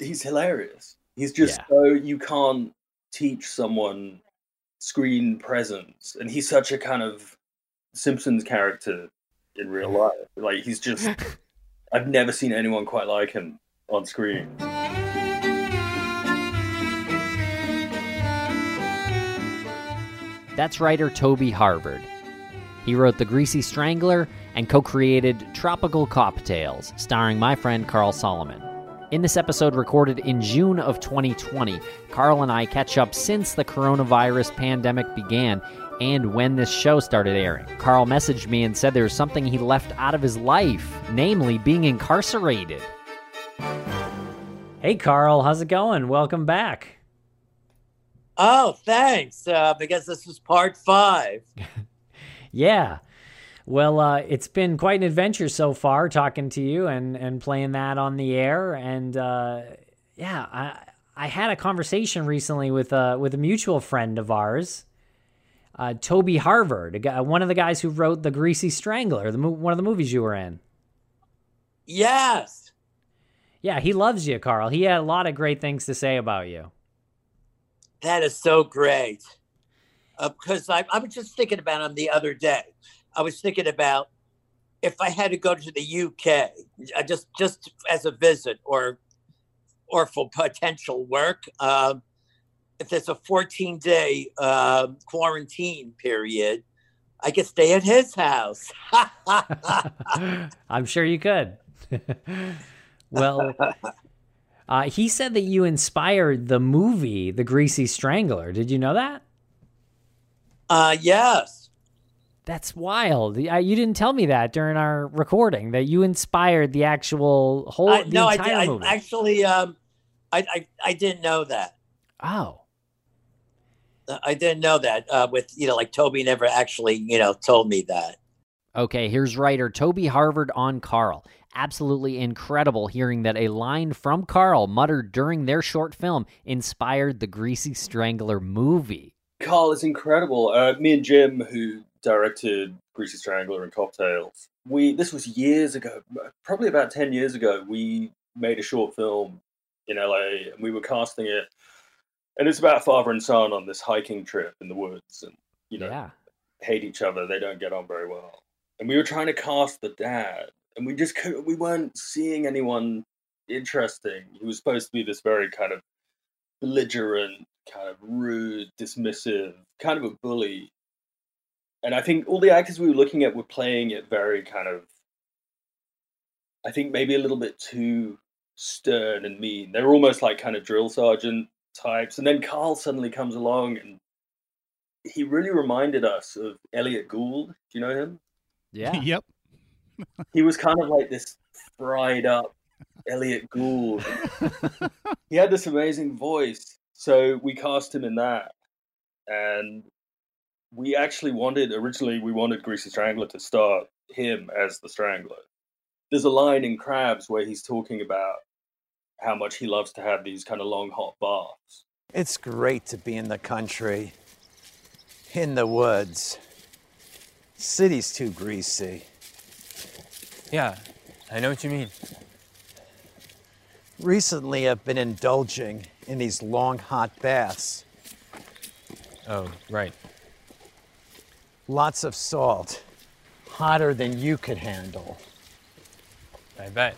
he's hilarious. He's just Yeah. so you can't teach someone screen presence, and he's such a kind of Simpsons character in real mm-hmm. life. Like he's just I've never seen anyone quite like him on screen. That's writer Toby Harvard. He wrote The Greasy Strangler and co created Tropical Cocktails, starring my friend Carl Solomon. In this episode, recorded in June of 2020, Carl and I catch up since the coronavirus pandemic began and when this show started airing. Carl messaged me and said there was something he left out of his life, namely being incarcerated. Hey, Carl, how's it going? Welcome back. Oh, thanks. Uh, I guess this is part five. Yeah. Well, uh, it's been quite an adventure so far talking to you and, and playing that on the air. And uh, yeah, I, I had a conversation recently with, uh, with a mutual friend of ours, uh, Toby Harvard, a guy, one of the guys who wrote The Greasy Strangler, the mo- one of the movies you were in. Yes. Yeah, he loves you, Carl. He had a lot of great things to say about you. That is so great. Because I, I was just thinking about him the other day. I was thinking about if I had to go to the UK, uh, just just as a visit or or for potential work, um, if there's a 14 day uh, quarantine period, I could stay at his house. I'm sure you could. well, uh, he said that you inspired the movie The Greasy Strangler. Did you know that? uh, yes. That's wild. I, you didn't tell me that during our recording that you inspired the actual whole I, the no, I, did, entire I movie. actually, um, I, I, I didn't know that. oh, I didn't know that. Uh, with you know, like Toby never actually, you know, told me that. okay. Here's writer Toby Harvard on Carl. Absolutely incredible hearing that a line from Carl muttered during their short film inspired the Greasy Strangler movie. Carl is incredible. Uh, me and Jim, who directed Greasy Strangler and Cocktails, we this was years ago, probably about ten years ago. We made a short film in LA, and we were casting it, and it's about father and son on this hiking trip in the woods, and you know yeah. hate each other. They don't get on very well, and we were trying to cast the dad, and we just couldn't. We weren't seeing anyone interesting. He was supposed to be this very kind of belligerent, kind of rude, dismissive, kind of a bully. And I think all the actors we were looking at were playing it very kind of, I think maybe a little bit too stern and mean. They were almost like kind of drill sergeant types. And then Carl suddenly comes along and he really reminded us of Elliot Gould. Do you know him? Yeah. yep. He was kind of like this fried up Elliot Gould. he had this amazing voice. So we cast him in that. And we actually wanted, originally, we wanted Greasy Strangler to start him as the Strangler. There's a line in Crabs where he's talking about how much he loves to have these kind of long, hot baths. It's great to be in the country, in the woods. City's too greasy. Yeah, I know what you mean. Recently, I've been indulging in these long, hot baths. Oh, right. Lots of salt, hotter than you could handle. I bet.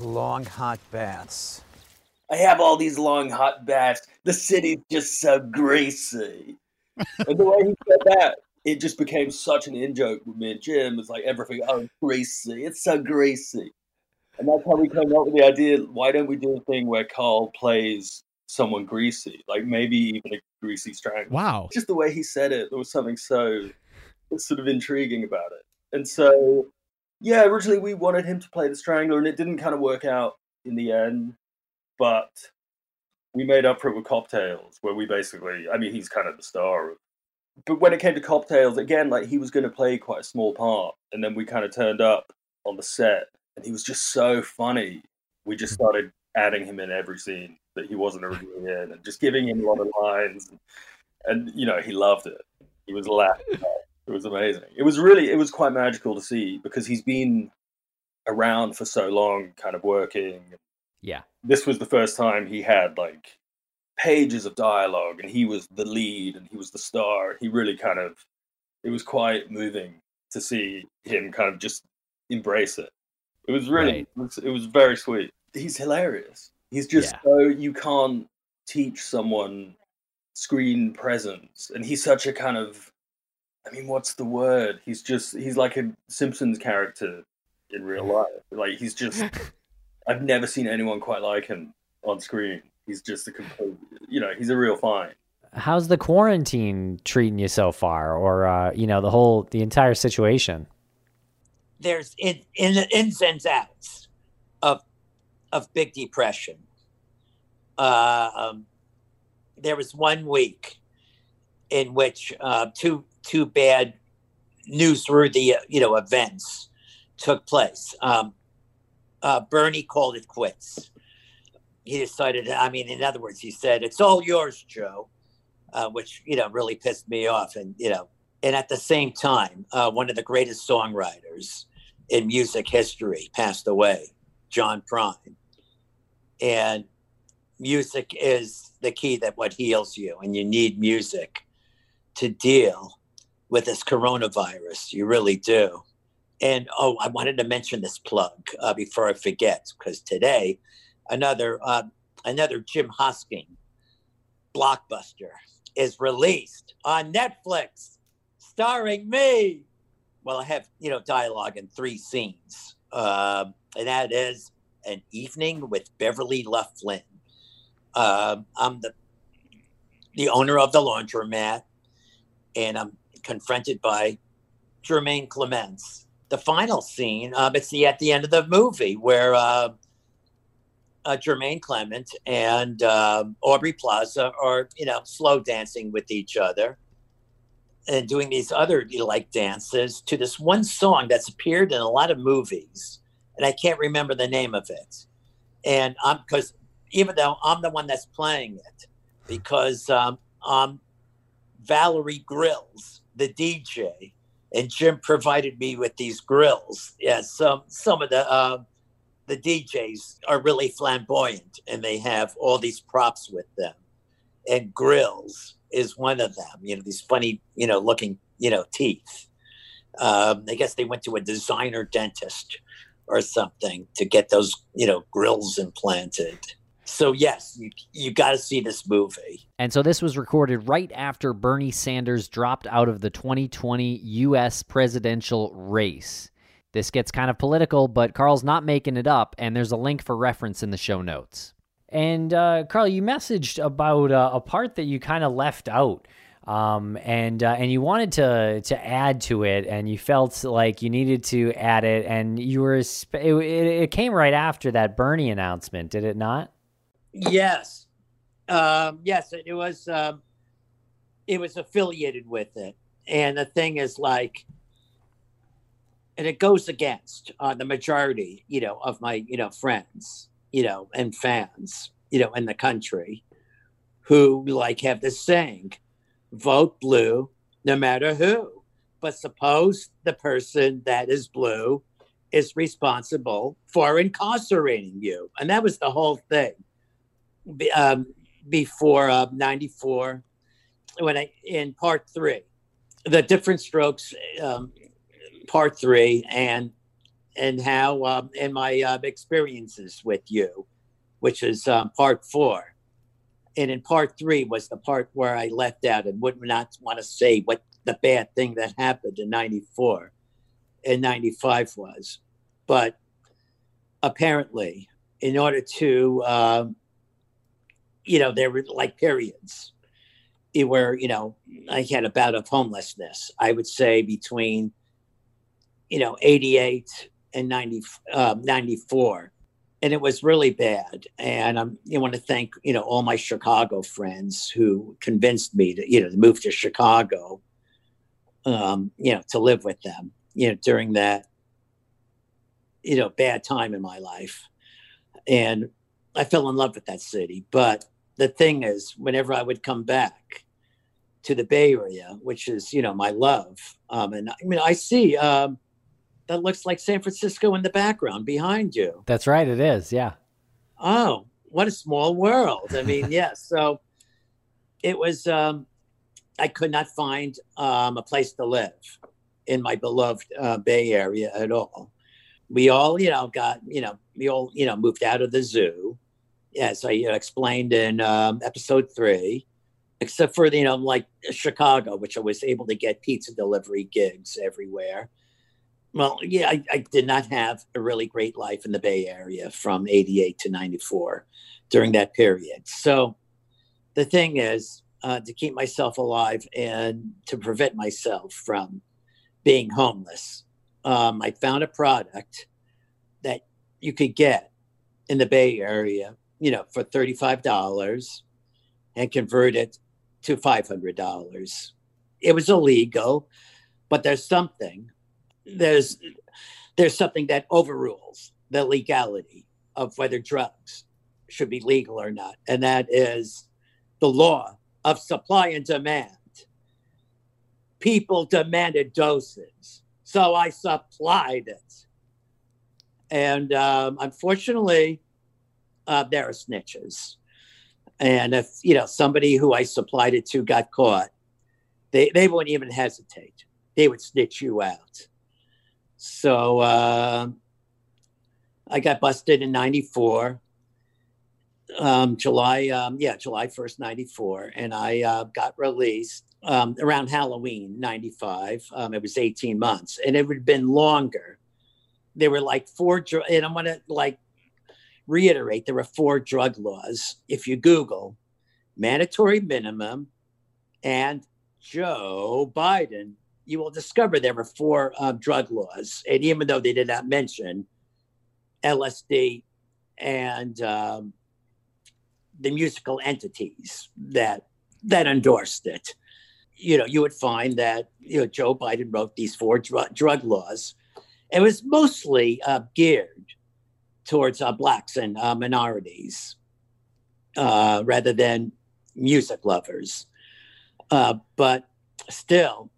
Long, hot baths. I have all these long, hot baths. The city's just so greasy. and the way he said that, it just became such an in joke with me and Jim. It's like everything, oh, greasy. It's so greasy. And that's how we came up with the idea. Why don't we do a thing where Carl plays someone greasy, like maybe even a greasy strangler? Wow. Just the way he said it, there was something so sort of intriguing about it. And so, yeah, originally we wanted him to play the strangler, and it didn't kind of work out in the end. But we made up for it with cocktails, where we basically, I mean, he's kind of the star. But when it came to cocktails, again, like he was going to play quite a small part, and then we kind of turned up on the set, and he was just so funny. We just mm. started adding him in every scene that he wasn't originally in, and just giving him a lot of lines, and, and you know, he loved it. He was laughing. It was amazing. It was really, it was quite magical to see because he's been around for so long, kind of working. Yeah. This was the first time he had like pages of dialogue and he was the lead and he was the star. He really kind of it was quite moving to see him kind of just embrace it. It was really Right. it, was, it was very sweet. He's hilarious. He's just Yeah. so you can't teach someone screen presence and he's such a kind of I mean what's the word? He's just he's like a Simpsons character in real life. Like he's just I've never seen anyone quite like him on screen. He's just a complete, you know, he's a real find. How's the quarantine treating you so far, or uh, you know the whole the entire situation? there's in, in the ins and outs of of Big Depression. Uh, um, there was one week in which uh, two two bad newsworthy uh, you know events took place. Um, uh, Bernie called it quits. He decided. I mean, in other words, he said, "It's all yours, Joe," uh, which you know really pissed me off. And you know, and at the same time, uh, one of the greatest songwriters in music history passed away, John Prine. And music is the key that what heals you, and you need music to deal with this coronavirus. You really do. And oh, I wanted to mention this plug uh, before I forget, because today, another uh, another Jim Hosking blockbuster is released on Netflix, starring me. Well, I have you know dialogue in three scenes, um, and that is an evening with Beverly Luff Linn. Um, I'm the the owner of the laundromat, and I'm confronted by Jemaine Clements. The final scene, um, it's the at the end of the movie where uh, uh, Jemaine Clement and um Aubrey Plaza are, you know, slow dancing with each other and doing these other like dances to this one song that's appeared in a lot of movies, and I can't remember the name of it. And I'm because even though I'm the one that's playing it, because um, I'm Valerie Grills, the DJ, and Jim provided me with these grills. Yeah, some some of the uh, the DJs are really flamboyant, and they have all these props with them, and grills is one of them. You know, these funny, you know, looking, you know, teeth. Um, I guess they went to a designer dentist or something to get those, you know, grills implanted. So yes, you you got to see this movie. And so this was recorded right after Bernie Sanders dropped out of the 2020 U.S. presidential race. This gets kind of political, but Carl's not making it up, and there's a link for reference in the show notes. And uh, Carl, you messaged about uh, a part that you kind of left out, um, and uh, and you wanted to to add to it, and you felt like you needed to add it, and you were it, it came right after that Bernie announcement, did it not? Yes, um, yes, it was. Um, it was affiliated with it, and the thing is, like, and it goes against uh, the majority, you know, of my, you know, friends, you know, and fans, you know, in the country, who like have this saying, "Vote blue, no matter who." But suppose the person that is blue is responsible for incarcerating you, and that was the whole thing. Um, before uh, 94 when I in part three, the different strokes, um, part three, and and how um, and my uh, experiences with you, which is um, part four, and in part three was the part where I left out and would not want to say what the bad thing that happened in '94 and '95 was, but apparently, in order to um, you know, there were like periods where, you know, I had a bout of homelessness. I would say between, you know, 88 and 90, um, 94. And it was really bad. And I'm, you want to thank, you know, all my Chicago friends who convinced me to, you know, to move to Chicago, um, you know, to live with them, you know, during that, you know, bad time in my life. And I fell in love with that city. But the thing is, whenever I would come back to the Bay Area, which is you know my love, um, and I mean I see um, that looks like San Francisco in the background behind you. That's right, it is. Yeah. oh, what a small world. I mean, yes. So it was, um, I could not find um, a place to live in my beloved uh, Bay Area at all. We all, you know, got, you know, we all, you know, moved out of the zoo, as I you know, explained in um, episode three, except for, you know, like Chicago, which I was able to get pizza delivery gigs everywhere. Well, yeah, I, I did not have a really great life in the Bay Area from 88 to 94 during that period. So the thing is, uh, to keep myself alive and to prevent myself from being homeless, um, I found a product that you could get in the Bay Area, you know, for $35 and convert it to $500. It was illegal, but there's something there's there's something that overrules the legality of whether drugs should be legal or not, and that is the law of supply and demand. People demanded doses, so I supplied it, and um, unfortunately, uh, there are snitches. And if you know somebody who I supplied it to got caught, they they wouldn't even hesitate. They would snitch you out. So uh, I got busted in 94. Um, July, um, yeah, July 1st, 94. And I uh, got released um, around Halloween, 95. Um, it was 18 months and it would have been longer. There were like four, and I'm going to like reiterate there were four drug laws. If you Google mandatory minimum and Joe Biden, you will discover there were four uh, drug laws. And even though they did not mention LSD and um, the musical entities that that endorsed it, you know, you would find that you know Joe Biden wrote these four dr- drug laws. It was mostly uh, geared towards uh, blacks and uh, minorities uh, rather than music lovers. Uh, but still,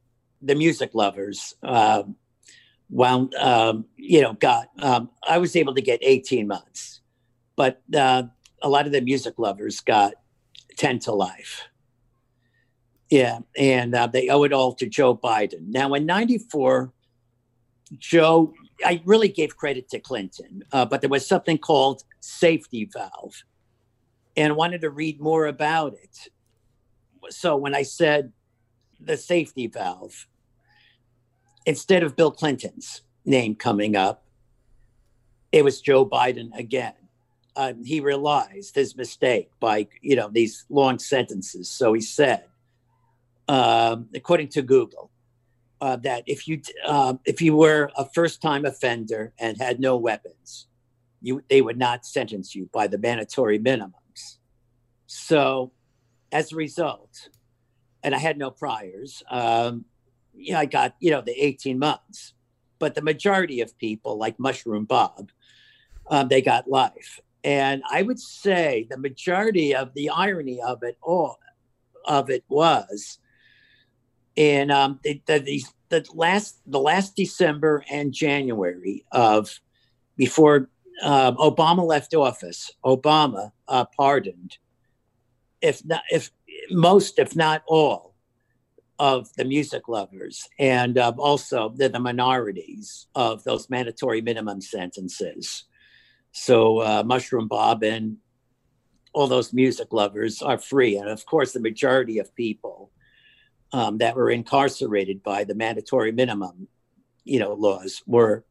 the music lovers uh, wound, um, you know, got, um, I was able to get 18 months, but uh, a lot of the music lovers got 10 to life. Yeah. And uh, they owe it all to Joe Biden. Now, in 94, Joe, I really gave credit to Clinton, uh, but there was something called safety valve. And wanted to read more about it. So when I said the safety valve, instead of Bill Clinton's name coming up, it was Joe Biden again. Um, he realized his mistake by you know these long sentences. So he said, um, according to Google, uh, that if you uh, if you were a first time offender and had no weapons, you they would not sentence you by the mandatory minimums. So, as a result, and I had no priors. Um, you know, I got, you know, the 18 months. But the majority of people, like Mushroom Bob, um, they got life. And I would say the majority of the irony of it all of it was in um, the, the, the last the last December and January of before um, Obama left office, Obama uh, pardoned, if not if most, if not all, of the music lovers and also the, the minorities of those mandatory minimum sentences. So uh, Mushroom Bob and all those music lovers are free. And of course, the majority of people um, that were incarcerated by the mandatory minimum, you know, laws were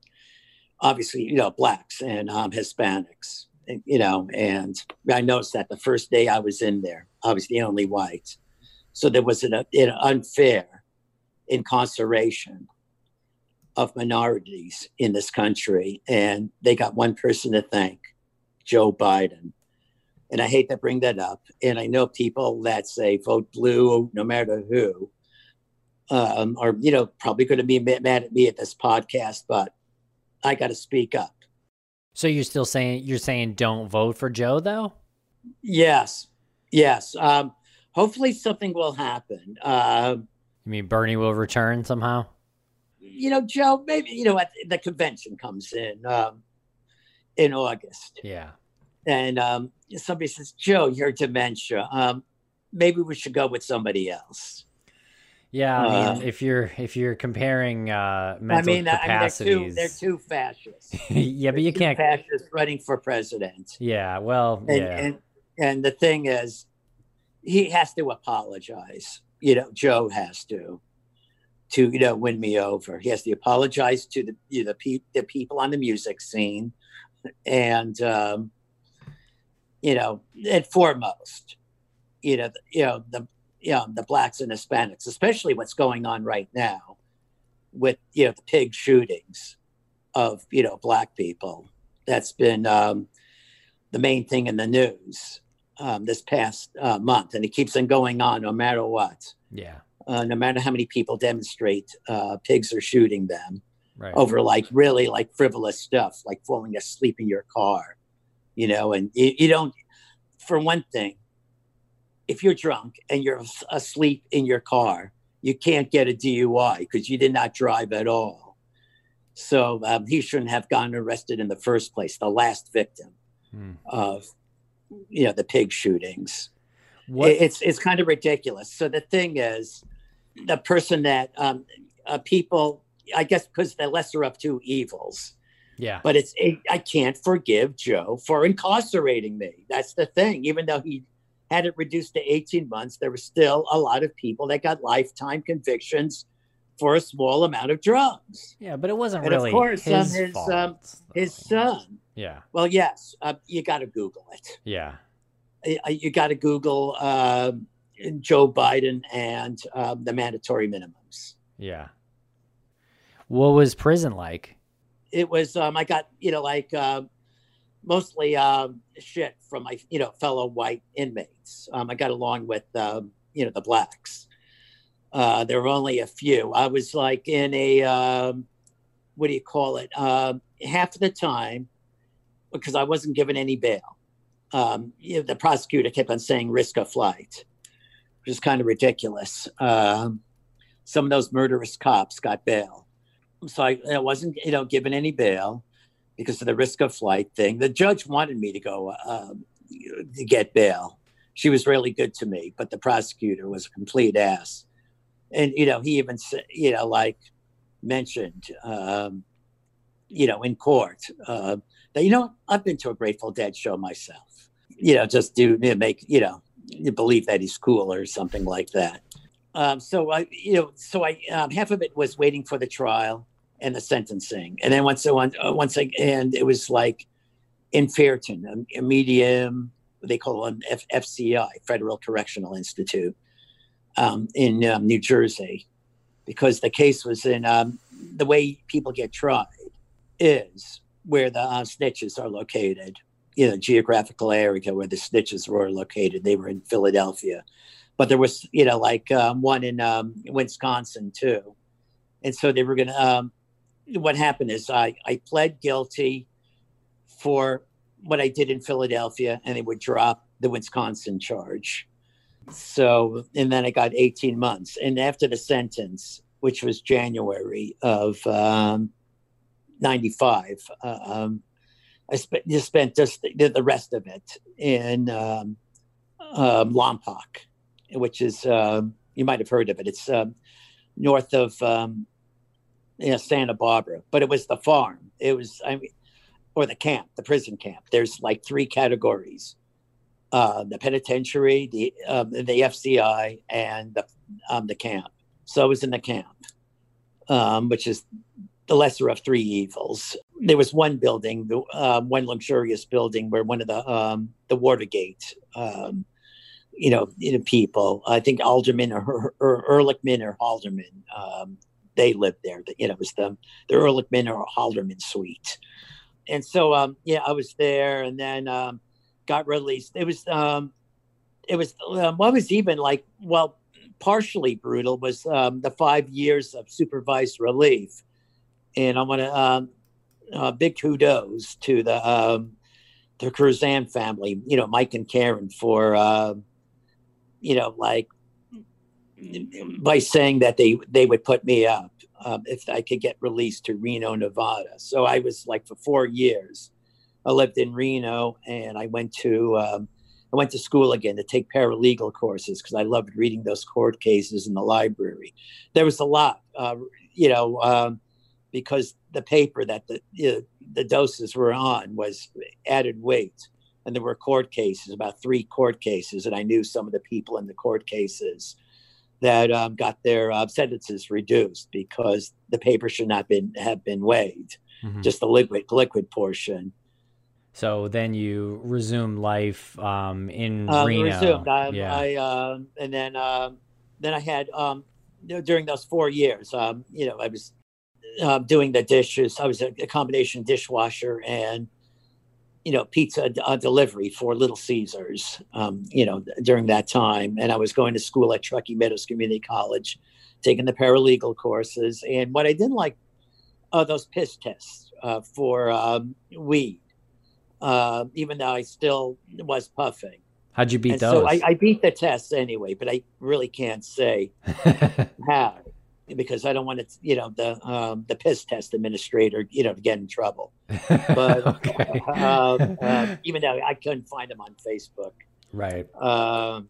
obviously, you know, blacks and um, Hispanics, you know, and I noticed that the first day I was in there, I was the only white. So there was an, an unfair incarceration of minorities in this country. And they got one person to thank, Joe Biden. And I hate to bring that up. And I know people that say vote blue no matter who um, are, you know, probably going to be mad at me at this podcast, but I got to speak up. So you're still saying you're saying don't vote for Joe though? Yes, yes. Um, hopefully something will happen. Uh, you mean Bernie will return somehow? You know, Joe, maybe, you know, the convention comes in um, in August. Yeah. and um, somebody says, "Joe, you're dementia. Um, maybe we should go with somebody else." Yeah, I mean, Uh, if you're if you're comparing uh, I mental mean, I mean, they're capacities, two, they're two fascists. yeah, but you can't. fascists running for president. Yeah, well, And, yeah, and and the thing is, he has to apologize. You know, Joe has to to you know win me over. He has to apologize to the you know, the, pe- the people on the music scene, and um, you know, and foremost, you know, the, you know the you know the blacks and Hispanics, especially what's going on right now with you know the pig shootings of you know black people. That's been um, the main thing in the news um, this past uh, month, and it keeps on going on no matter what. yeah, Uh, no matter how many people demonstrate, uh, pigs are shooting them right. over like really like frivolous stuff, like falling asleep in your car, you know. And you, you don't, for one thing, if you're drunk and you're asleep in your car, you can't get a DUI because you did not drive at all. So um, he shouldn't have gotten arrested in the first place. The last victim Hmm. of, you know, the pig shootings What? it's it's kind of ridiculous. So the thing is, the person that um, uh, people, I guess, because the lesser of two evils. yeah, But it's it, I can't forgive Joe for incarcerating me. That's the thing. Even though he had it reduced to eighteen months, there were still a lot of people that got lifetime convictions for a small amount of drugs. yeah, but it wasn't and of really course, um, his his, fault. um, His son. Yeah, Well, yes, uh, you got to Google it. yeah, uh, you got to Google um Joe Biden and um, the mandatory minimums. yeah. What was prison like? It was um, I got you know like um mostly um, shit from my you know fellow white inmates. Um, I got along with um, you know the blacks. Uh, there were only a few. I was like in a um, what do you call it? Um, half of the time because I wasn't given any bail. Um, you know, the prosecutor kept on saying risk of flight, which is kind of ridiculous. Um, some of those murderous cops got bail, so I, I wasn't you know given any bail because of the risk of flight thing. The judge wanted me to go um, to get bail. She was really good to me, but the prosecutor was a complete ass. And you know, he even you know, like mentioned, um, you know, in court uh, you know? I've been to a Grateful Dead show myself. You know, just do make you know believe that he's cool or something like that. Um, so I, you know, so I um, half of it was waiting for the trial and the sentencing, and then once on, uh, once I, and it was like in Fairton, a, a medium they call it F, FCI, Federal Correctional Institute, um, in um, New Jersey, because the case was in um, the way people get tried is where the uh, snitches are located. You know, geographical area where the snitches were located. They were in Philadelphia, but there was you know like um, one in um, Wisconsin too, and so they were going to. Um, what happened is I I pled guilty for what I did in Philadelphia, and they would drop the Wisconsin charge. So, and then I got 18 months. And after the sentence, which was January of um, 95, um, I spent, just spent just the, the rest of it in um, um, Lompoc, which is, um, you might have heard of it. It's um, north of um, you know, Santa Barbara, but it was the farm. It was, I mean, or the camp, the prison camp. There's like three categories: uh, the penitentiary, the the FCI, and the the camp. So I was in the camp, which is the lesser of three evils. There was one building, the, uh, one luxurious building, where one of the um, the Watergate, um, you know, you know, people. I think Haldeman or, or Ehrlichman or Haldeman. Um, they lived there. You know, it was the the Ehrlichman or Haldeman suite and so um yeah i was there and then um got released it was it was what was even like well partially brutal was the five years of supervised relief and i want to um uh, big kudos to the um the Curzan family you know mike and karen for uh, you know like by saying that they they would put me up um, if I could get released to Reno, Nevada. So I was like for four years, I lived in Reno, and I went to um, I went to school again to take paralegal courses because I loved reading those court cases in the library. There was a lot, uh, you know, um, because the paper that the you know, the doses were on was added weight, and there were court cases, about three court cases, and I knew some of the people in the court cases that um, got their uh, sentences reduced because the paper should not been have been weighed, Mhm. just the liquid liquid portion. So then you resume life um, in Um, Reno. resumed. I, yeah. I um, and then um, then I had um, during those four years, um, you know, I was uh, doing the dishes. I was a, a combination dishwasher and you know pizza uh, delivery for Little Caesars. Um, you know, during that time, and I was going to school at Truckee Meadows Community College, taking the paralegal courses. And what I didn't like are those piss tests uh, for um, weed. Uh, even though I still was puffing. How'd you beat And those? So I, I beat the test anyway, but I really can't say how because I don't want to, you know, the um, the piss test administrator, you know, to get in trouble. But okay. um, uh, even though I couldn't find him on Facebook. right. Um,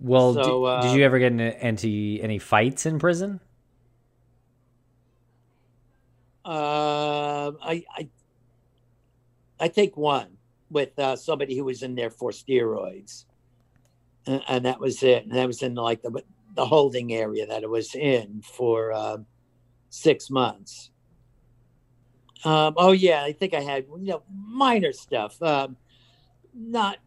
Well, so, di- did uh, you ever get into, into any fights in prison? uh, I, I I think one with uh, somebody who was in there for steroids, and, and that was it. And that was in like the the holding area that it was in for um, six months. Um, oh yeah, I think I had you know minor stuff, um, not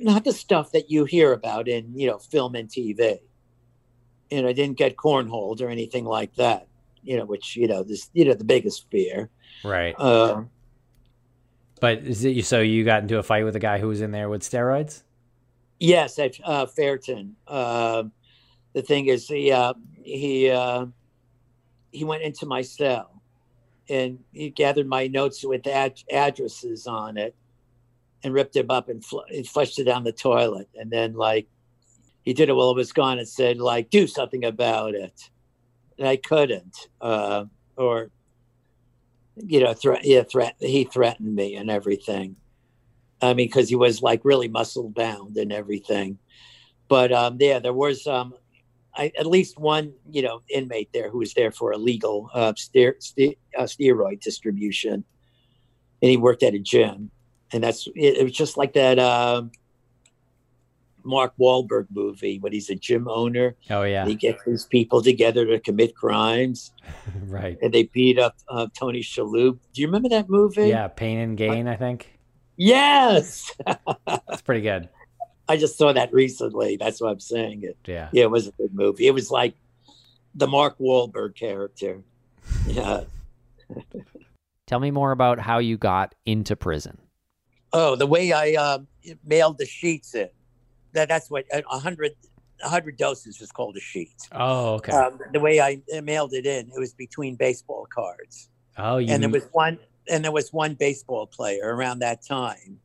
not the stuff that you hear about in you know film and TV. And I didn't get cornholed or anything like that. You know, which you know this you know the biggest fear. Right. Uh, But is it so you got into a fight with a guy who was in there with steroids? Yes, at uh, Fairton. Um the thing is, he uh, he uh, he went into my cell, and he gathered my notes with ad- addresses on it, and ripped them up and, fl- and flushed it down the toilet. And then, like, he did it while it was gone and said, like, do something about it. And I couldn't, uh, or you know, threat. Yeah, threat. He threatened me and everything. I mean, because he was like really muscle bound and everything. But um, yeah, there was um, I, at least one, you know, inmate there who was there for illegal uh, steer, ste- uh, steroid distribution, and he worked at a gym, and that's it, it was just like that um, Mark Wahlberg movie when he's a gym owner. Oh yeah. He gets these people together to commit crimes, right. and they beat up uh, Tony Shalhoub. Do you remember that movie? Yeah, Pain and Gain, I think. Yes. That's pretty good. I just saw that recently. That's why I'm saying it. Yeah. Yeah, it was a good movie. It was like the Mark Wahlberg character. Yeah. Tell me more about how you got into prison. Oh, the way I uh, mailed the sheets in. That that's what a hundred hundred doses was called a sheet. Oh, okay. Um, the way I mailed it in, it was between baseball cards, oh, you and there was one and there was one baseball player around that time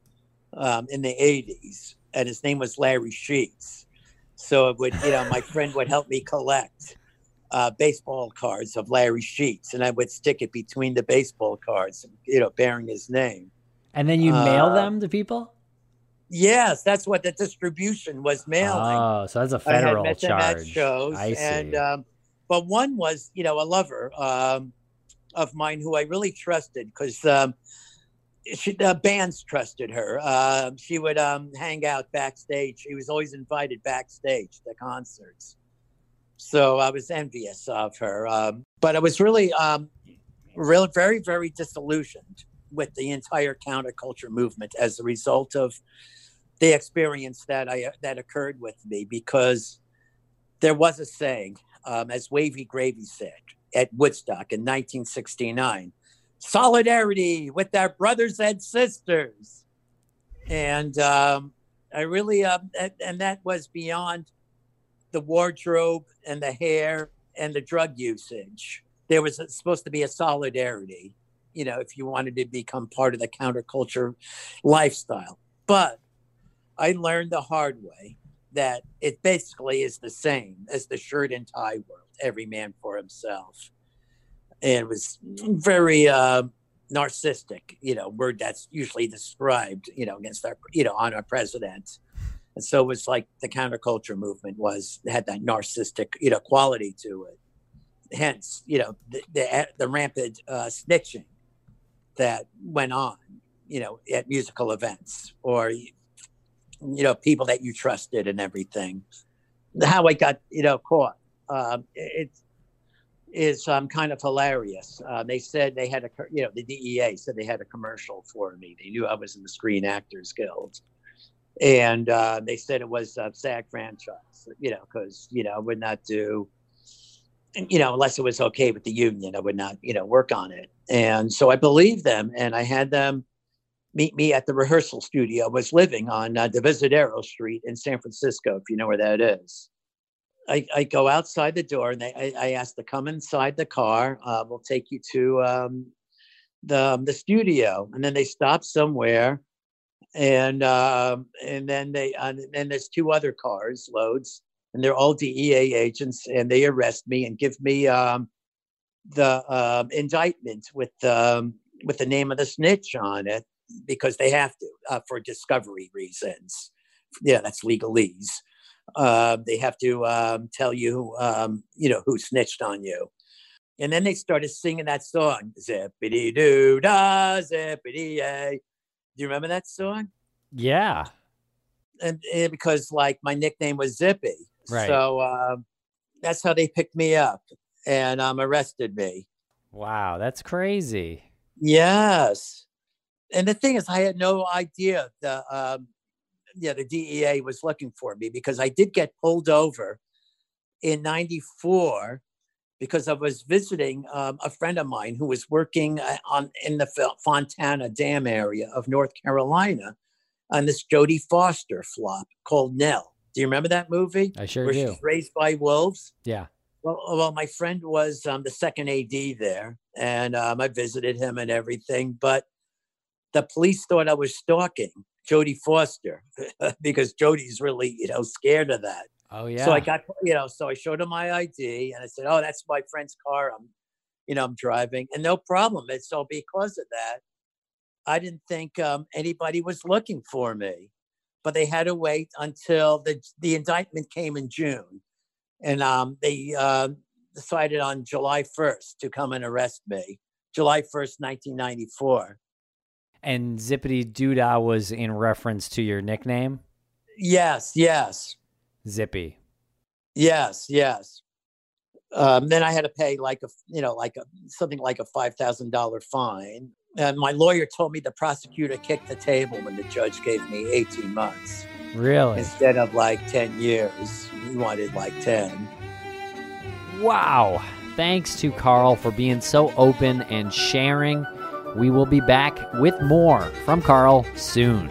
um, in the '80s, and his name was Larry Sheets. So it would, you know, my friend would help me collect uh, baseball cards of Larry Sheets, and I would stick it between the baseball cards, you know, bearing his name. and then you mail uh, them to people? Yes, that's what the distribution was mailing. Oh, so that's a federal them at charge. shows, I see. and um, but one was, you know, a lover um, of mine who I really trusted because um, she, the bands trusted her. Um, she would um, hang out backstage. She was always invited backstage to concerts, so I was envious of her. Um, but I was really, um, really, very, very disillusioned with the entire counterculture movement as a result of the experience that I that occurred with me because there was a saying, um, as Wavy Gravy said at Woodstock in 1969, solidarity with our brothers and sisters, and um, I really uh, and, and that was beyond the wardrobe and the hair and the drug usage. There was supposed to be a solidarity, you know, if you wanted to become part of the counterculture lifestyle, but I learned the hard way that it basically is the same as the shirt and tie world, every man for himself. And was very, uh, narcissistic, you know, word that's usually described, you know, against our, you know, on our president. And so it was like the counterculture movement was had that narcissistic, you know, quality to it. Hence, you know, the the, the rampant uh, snitching that went on, you know, at musical events or you know people that you trusted and everything. How I got you know caught. Um, it is um, kind of hilarious. Uh, they said they had a you know the DEA said they had a commercial for me. They knew I was in the Screen Actors Guild, and uh, they said it was a SAG franchise. You know, because you know I would not do you know, unless it was okay with the union, I would not, you know, work on it. And so I believed them and I had them meet me at the rehearsal studio. I was living on uh, Divisadero Street in San Francisco, if you know where that is. I, I go outside the door and they, I, I ask to come inside the car. Uh, we'll take you to um, the, um, the studio. And then they stop somewhere. And um, and then they uh, and then there's two other cars loads and they're all DEA agents, and they arrest me and give me um, the um, indictment with um, with the name of the snitch on it because they have to uh, for discovery reasons. Yeah, that's legalese. Uh, they have to um, tell you, um, you know, who snitched on you. And then they started singing that song, zippity doo da, zippity yay. Do you remember that song? Yeah. And, and because like my nickname was Zippy, Right. So uh, that's how they picked me up and um, arrested me. Wow, that's crazy. Yes. And the thing is, I had no idea the um, yeah the DEA was looking for me because I did get pulled over in '94 because I was visiting um, a friend of mine who was working uh, on in the Fontana Dam area of North Carolina on this Jodie Foster flop called Nell. Do you remember that movie? I sure where do. She's raised by wolves. Yeah. Well, well, my friend was um, the second AD there, and um, I visited him and everything. But the police thought I was stalking Jodie Foster because Jodie's really, you know, scared of that. Oh yeah. So I got, you know, so I showed him my ID, and I said, "Oh, that's my friend's car. I'm, you know, I'm driving, and no problem." And so because of that, I didn't think um, anybody was looking for me but they had to wait until the the indictment came in June, and um, they uh, decided on July first to come and arrest me. July first, nineteen ninety four. And Zippity Doodah was in reference to your nickname. Yes, yes. Zippy. Yes, yes. Um, then I had to pay like a you know like a something like a five thousand dollar fine and my lawyer told me the prosecutor kicked the table when the judge gave me 18 months. Really? Instead of like 10 years. He wanted like 10. Wow. Thanks to Carl for being so open and sharing. We will be back with more from Carl soon.